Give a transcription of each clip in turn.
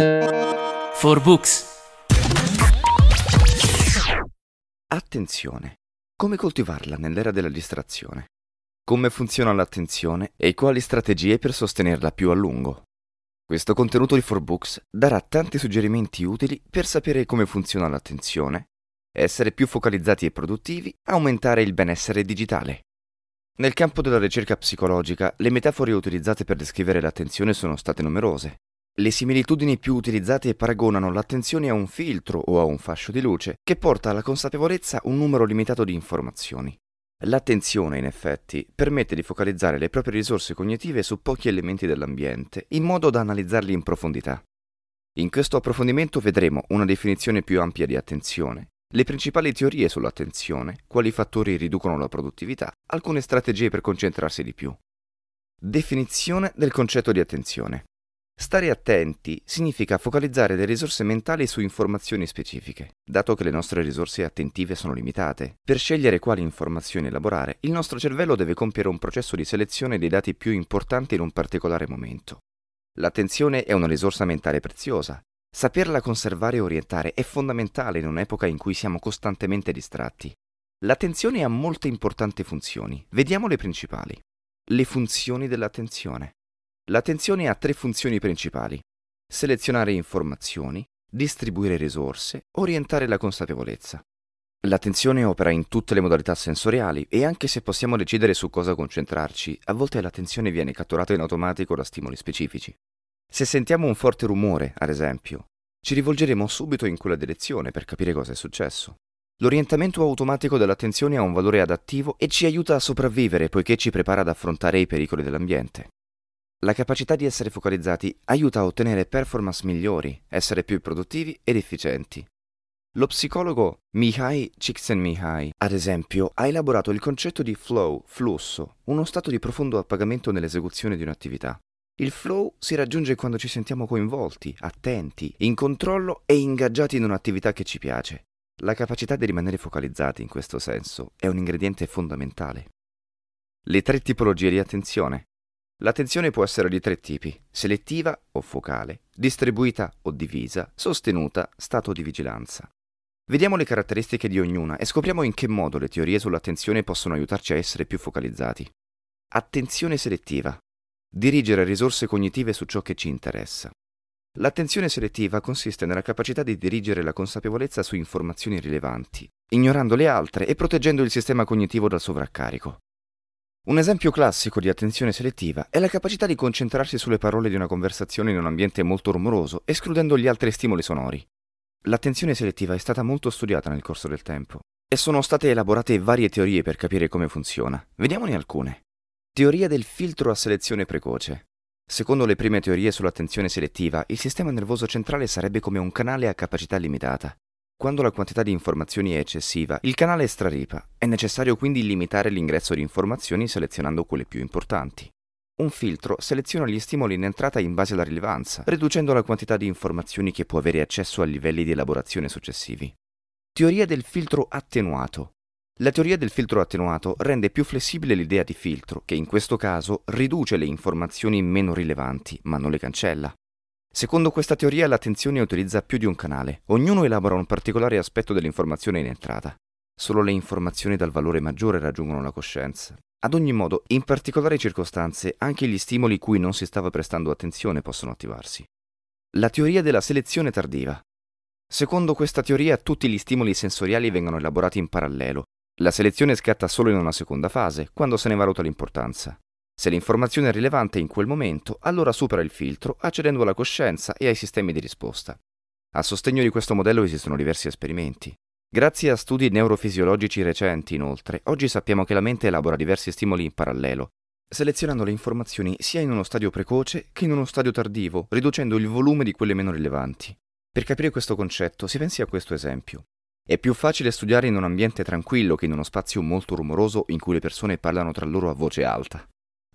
For Books. Attenzione. Come coltivarla nell'era della distrazione? Come funziona l'attenzione e quali strategie per sostenerla più a lungo? Questo contenuto di 4Books darà tanti suggerimenti utili per sapere come funziona l'attenzione, essere più focalizzati e produttivi, aumentare il benessere digitale. Nel campo della ricerca psicologica, le metafore utilizzate per descrivere l'attenzione sono state numerose. Le similitudini più utilizzate paragonano l'attenzione a un filtro o a un fascio di luce che porta alla consapevolezza un numero limitato di informazioni. L'attenzione, in effetti, permette di focalizzare le proprie risorse cognitive su pochi elementi dell'ambiente, in modo da analizzarli in profondità. In questo approfondimento vedremo una definizione più ampia di attenzione, le principali teorie sull'attenzione, quali fattori riducono la produttività, alcune strategie per concentrarsi di più. Definizione del concetto di attenzione. Stare attenti significa focalizzare le risorse mentali su informazioni specifiche. Dato che le nostre risorse attentive sono limitate, per scegliere quali informazioni elaborare, il nostro cervello deve compiere un processo di selezione dei dati più importanti in un particolare momento. L'attenzione è una risorsa mentale preziosa. Saperla conservare e orientare è fondamentale in un'epoca in cui siamo costantemente distratti. L'attenzione ha molte importanti funzioni. Vediamo le principali. Le funzioni dell'attenzione. L'attenzione ha tre funzioni principali. Selezionare informazioni, distribuire risorse, orientare la consapevolezza. L'attenzione opera in tutte le modalità sensoriali e anche se possiamo decidere su cosa concentrarci, a volte l'attenzione viene catturata in automatico da stimoli specifici. Se sentiamo un forte rumore, ad esempio, ci rivolgeremo subito in quella direzione per capire cosa è successo. L'orientamento automatico dell'attenzione ha un valore adattivo e ci aiuta a sopravvivere poiché ci prepara ad affrontare i pericoli dell'ambiente. La capacità di essere focalizzati aiuta a ottenere performance migliori, essere più produttivi ed efficienti. Lo psicologo Mihai Csikszentmihalyi, ad esempio, ha elaborato il concetto di flow, flusso, uno stato di profondo appagamento nell'esecuzione di un'attività. Il flow si raggiunge quando ci sentiamo coinvolti, attenti, in controllo e ingaggiati in un'attività che ci piace. La capacità di rimanere focalizzati in questo senso è un ingrediente fondamentale. Le tre tipologie di attenzione. L'attenzione può essere di tre tipi, selettiva o focale, distribuita o divisa, sostenuta, stato di vigilanza. Vediamo le caratteristiche di ognuna e scopriamo in che modo le teorie sull'attenzione possono aiutarci a essere più focalizzati. Attenzione selettiva. Dirigere risorse cognitive su ciò che ci interessa. L'attenzione selettiva consiste nella capacità di dirigere la consapevolezza su informazioni rilevanti, ignorando le altre e proteggendo il sistema cognitivo dal sovraccarico. Un esempio classico di attenzione selettiva è la capacità di concentrarsi sulle parole di una conversazione in un ambiente molto rumoroso, escludendo gli altri stimoli sonori. L'attenzione selettiva è stata molto studiata nel corso del tempo e sono state elaborate varie teorie per capire come funziona. Vediamone alcune. Teoria del filtro a selezione precoce. Secondo le prime teorie sull'attenzione selettiva, il sistema nervoso centrale sarebbe come un canale a capacità limitata. Quando la quantità di informazioni è eccessiva, il canale straripa. È necessario quindi limitare l'ingresso di informazioni selezionando quelle più importanti. Un filtro seleziona gli stimoli in entrata in base alla rilevanza, riducendo la quantità di informazioni che può avere accesso a livelli di elaborazione successivi. Teoria del filtro attenuato. La teoria del filtro attenuato rende più flessibile l'idea di filtro, che in questo caso riduce le informazioni meno rilevanti, ma non le cancella. Secondo questa teoria l'attenzione utilizza più di un canale, ognuno elabora un particolare aspetto dell'informazione in entrata. Solo le informazioni dal valore maggiore raggiungono la coscienza. Ad ogni modo, in particolari circostanze, anche gli stimoli cui non si stava prestando attenzione possono attivarsi. La teoria della selezione tardiva. Secondo questa teoria tutti gli stimoli sensoriali vengono elaborati in parallelo. La selezione scatta solo in una seconda fase, quando se ne valuta l'importanza. Se l'informazione è rilevante in quel momento, allora supera il filtro accedendo alla coscienza e ai sistemi di risposta. A sostegno di questo modello esistono diversi esperimenti. Grazie a studi neurofisiologici recenti, inoltre, oggi sappiamo che la mente elabora diversi stimoli in parallelo, selezionando le informazioni sia in uno stadio precoce che in uno stadio tardivo, riducendo il volume di quelle meno rilevanti. Per capire questo concetto, si pensi a questo esempio. È più facile studiare in un ambiente tranquillo che in uno spazio molto rumoroso in cui le persone parlano tra loro a voce alta.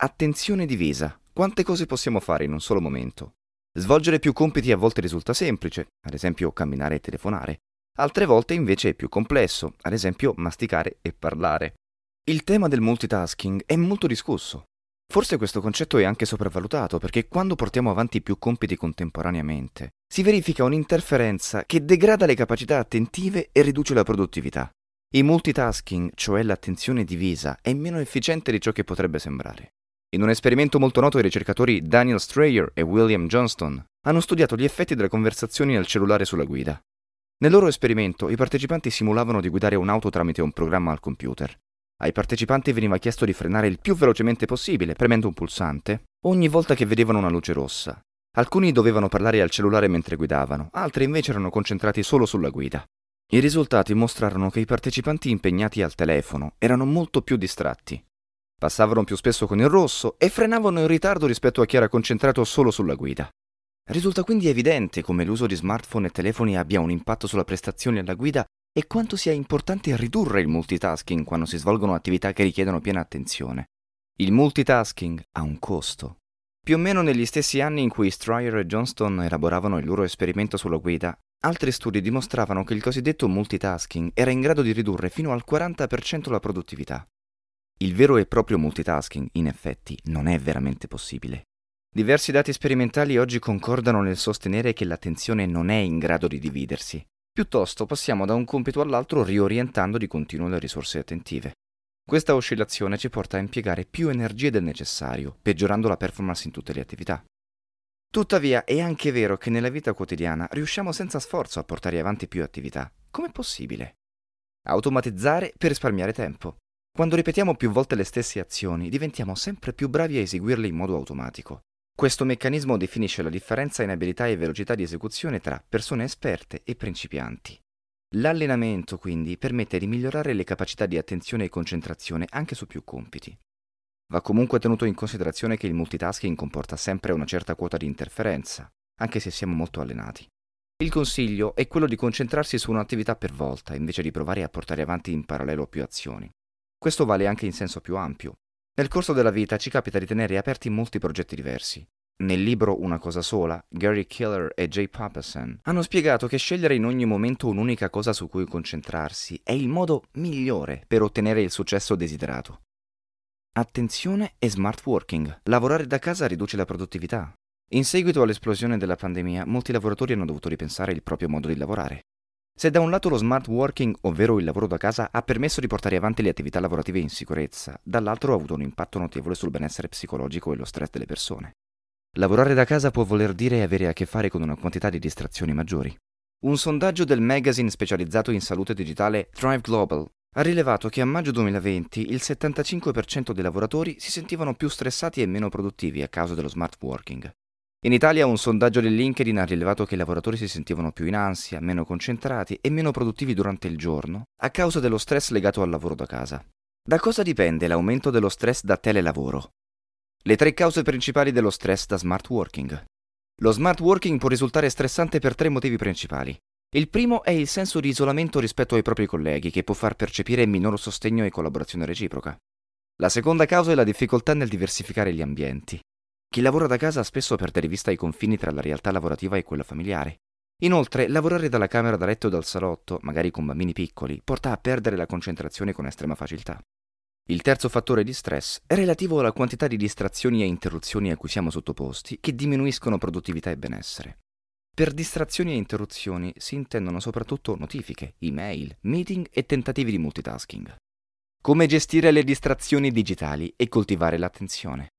Attenzione divisa. Quante cose possiamo fare in un solo momento? Svolgere più compiti a volte risulta semplice, ad esempio camminare e telefonare. Altre volte invece è più complesso, ad esempio masticare e parlare. Il tema del multitasking è molto discusso. Forse questo concetto è anche sopravvalutato perché quando portiamo avanti più compiti contemporaneamente, si verifica un'interferenza che degrada le capacità attentive e riduce la produttività. Il multitasking, cioè l'attenzione divisa, è meno efficiente di ciò che potrebbe sembrare. In un esperimento molto noto i ricercatori Daniel Strayer e William Johnston hanno studiato gli effetti delle conversazioni nel cellulare sulla guida. Nel loro esperimento i partecipanti simulavano di guidare un'auto tramite un programma al computer. Ai partecipanti veniva chiesto di frenare il più velocemente possibile, premendo un pulsante, ogni volta che vedevano una luce rossa, Alcuni dovevano parlare al cellulare mentre guidavano, altri invece erano concentrati solo sulla guida. I risultati mostrarono che i partecipanti impegnati al telefono erano molto più distratti. Passavano più spesso con il rosso e frenavano in ritardo rispetto a chi era concentrato solo sulla guida. Risulta quindi evidente come l'uso di smartphone e telefoni abbia un impatto sulla prestazione alla guida e quanto sia importante ridurre il multitasking quando si svolgono attività che richiedono piena attenzione. Il multitasking ha un costo più o meno negli stessi anni in cui Stryer e Johnston elaboravano il loro esperimento sulla guida, altri studi dimostravano che il cosiddetto multitasking era in grado di ridurre fino al 40% la produttività. Il vero e proprio multitasking, in effetti, non è veramente possibile. Diversi dati sperimentali oggi concordano nel sostenere che l'attenzione non è in grado di dividersi. Piuttosto passiamo da un compito all'altro riorientando di continuo le risorse attentive. Questa oscillazione ci porta a impiegare più energie del necessario, peggiorando la performance in tutte le attività. Tuttavia è anche vero che nella vita quotidiana riusciamo senza sforzo a portare avanti più attività. Com'è possibile? Automatizzare per risparmiare tempo. Quando ripetiamo più volte le stesse azioni, diventiamo sempre più bravi a eseguirle in modo automatico. Questo meccanismo definisce la differenza in abilità e velocità di esecuzione tra persone esperte e principianti. L'allenamento quindi permette di migliorare le capacità di attenzione e concentrazione anche su più compiti. Va comunque tenuto in considerazione che il multitasking comporta sempre una certa quota di interferenza, anche se siamo molto allenati. Il consiglio è quello di concentrarsi su un'attività per volta invece di provare a portare avanti in parallelo più azioni. Questo vale anche in senso più ampio. Nel corso della vita ci capita di tenere aperti molti progetti diversi, nel libro Una cosa sola, Gary Killer e Jay Papasan hanno spiegato che scegliere in ogni momento un'unica cosa su cui concentrarsi è il modo migliore per ottenere il successo desiderato. Attenzione e smart working. Lavorare da casa riduce la produttività. In seguito all'esplosione della pandemia, molti lavoratori hanno dovuto ripensare il proprio modo di lavorare. Se da un lato lo smart working, ovvero il lavoro da casa, ha permesso di portare avanti le attività lavorative in sicurezza, dall'altro ha avuto un impatto notevole sul benessere psicologico e lo stress delle persone. Lavorare da casa può voler dire avere a che fare con una quantità di distrazioni maggiori. Un sondaggio del magazine specializzato in salute digitale Thrive Global ha rilevato che a maggio 2020 il 75% dei lavoratori si sentivano più stressati e meno produttivi a causa dello smart working. In Italia un sondaggio del LinkedIn ha rilevato che i lavoratori si sentivano più in ansia, meno concentrati e meno produttivi durante il giorno a causa dello stress legato al lavoro da casa. Da cosa dipende l'aumento dello stress da telelavoro? Le tre cause principali dello stress da smart working. Lo smart working può risultare stressante per tre motivi principali. Il primo è il senso di isolamento rispetto ai propri colleghi, che può far percepire minor sostegno e collaborazione reciproca. La seconda causa è la difficoltà nel diversificare gli ambienti. Chi lavora da casa spesso perde di vista i confini tra la realtà lavorativa e quella familiare. Inoltre, lavorare dalla camera da letto o dal salotto, magari con bambini piccoli, porta a perdere la concentrazione con estrema facilità. Il terzo fattore di stress è relativo alla quantità di distrazioni e interruzioni a cui siamo sottoposti che diminuiscono produttività e benessere. Per distrazioni e interruzioni si intendono soprattutto notifiche, email, meeting e tentativi di multitasking. Come gestire le distrazioni digitali e coltivare l'attenzione?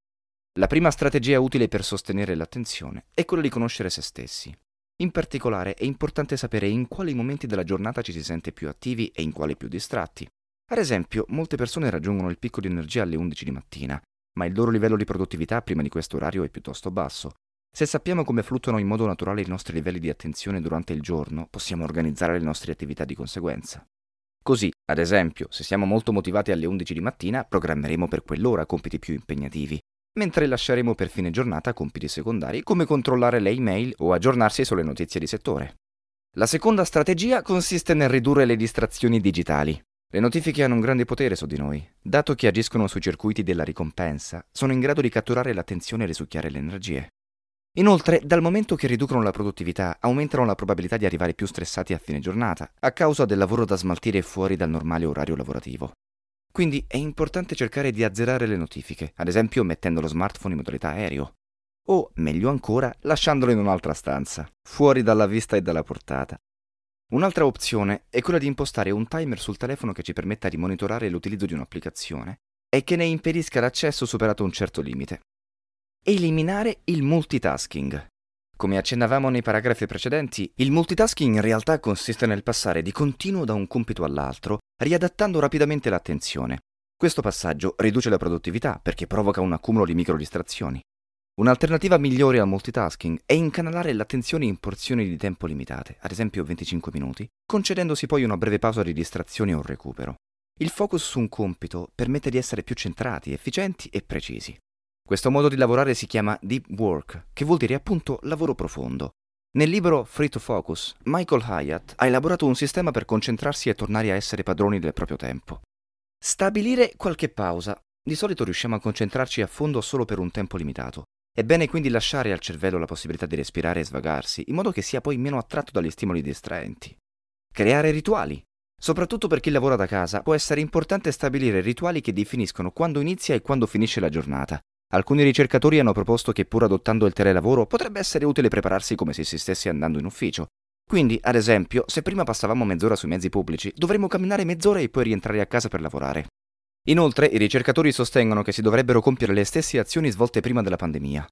La prima strategia utile per sostenere l'attenzione è quella di conoscere se stessi. In particolare è importante sapere in quali momenti della giornata ci si sente più attivi e in quali più distratti. Ad esempio, molte persone raggiungono il picco di energia alle 11 di mattina, ma il loro livello di produttività prima di questo orario è piuttosto basso. Se sappiamo come fluttuano in modo naturale i nostri livelli di attenzione durante il giorno, possiamo organizzare le nostre attività di conseguenza. Così, ad esempio, se siamo molto motivati alle 11 di mattina, programmeremo per quell'ora compiti più impegnativi, mentre lasceremo per fine giornata compiti secondari come controllare le email o aggiornarsi sulle notizie di settore. La seconda strategia consiste nel ridurre le distrazioni digitali. Le notifiche hanno un grande potere su di noi. Dato che agiscono sui circuiti della ricompensa, sono in grado di catturare l'attenzione e risucchiare le energie. Inoltre, dal momento che riducono la produttività, aumentano la probabilità di arrivare più stressati a fine giornata, a causa del lavoro da smaltire fuori dal normale orario lavorativo. Quindi è importante cercare di azzerare le notifiche, ad esempio mettendo lo smartphone in modalità aereo. o, meglio ancora, lasciandolo in un'altra stanza, fuori dalla vista e dalla portata. Un'altra opzione è quella di impostare un timer sul telefono che ci permetta di monitorare l'utilizzo di un'applicazione e che ne impedisca l'accesso superato un certo limite. Eliminare il multitasking. Come accennavamo nei paragrafi precedenti, il multitasking in realtà consiste nel passare di continuo da un compito all'altro, riadattando rapidamente l'attenzione. Questo passaggio riduce la produttività perché provoca un accumulo di microdistrazioni. Un'alternativa migliore al multitasking è incanalare l'attenzione in porzioni di tempo limitate, ad esempio 25 minuti, concedendosi poi una breve pausa di distrazione o recupero. Il focus su un compito permette di essere più centrati, efficienti e precisi. Questo modo di lavorare si chiama deep work, che vuol dire appunto lavoro profondo. Nel libro Free to Focus, Michael Hyatt ha elaborato un sistema per concentrarsi e tornare a essere padroni del proprio tempo. Stabilire qualche pausa. Di solito riusciamo a concentrarci a fondo solo per un tempo limitato. È bene quindi lasciare al cervello la possibilità di respirare e svagarsi, in modo che sia poi meno attratto dagli stimoli distraenti. Creare rituali. Soprattutto per chi lavora da casa, può essere importante stabilire rituali che definiscono quando inizia e quando finisce la giornata. Alcuni ricercatori hanno proposto che pur adottando il telelavoro potrebbe essere utile prepararsi come se si stesse andando in ufficio. Quindi, ad esempio, se prima passavamo mezz'ora sui mezzi pubblici, dovremmo camminare mezz'ora e poi rientrare a casa per lavorare. Inoltre, i ricercatori sostengono che si dovrebbero compiere le stesse azioni svolte prima della pandemia.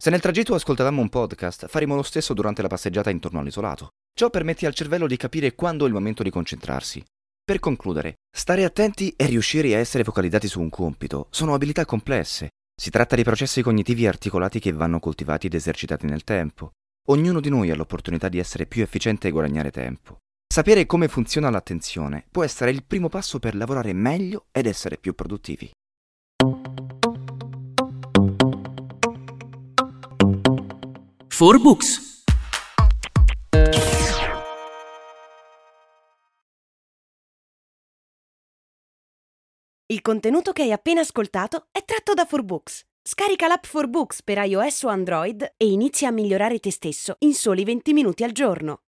Se nel tragitto ascoltavamo un podcast, faremo lo stesso durante la passeggiata intorno all'isolato. Ciò permette al cervello di capire quando è il momento di concentrarsi. Per concludere, stare attenti e riuscire a essere focalizzati su un compito sono abilità complesse. Si tratta di processi cognitivi articolati che vanno coltivati ed esercitati nel tempo. Ognuno di noi ha l'opportunità di essere più efficiente e guadagnare tempo. Sapere come funziona l'attenzione può essere il primo passo per lavorare meglio ed essere più produttivi. For Books. Contenuto che hai appena ascoltato è tratto da 4Books. Scarica l'app 4Books per iOS o Android e inizia a migliorare te stesso in soli 20 minuti al giorno.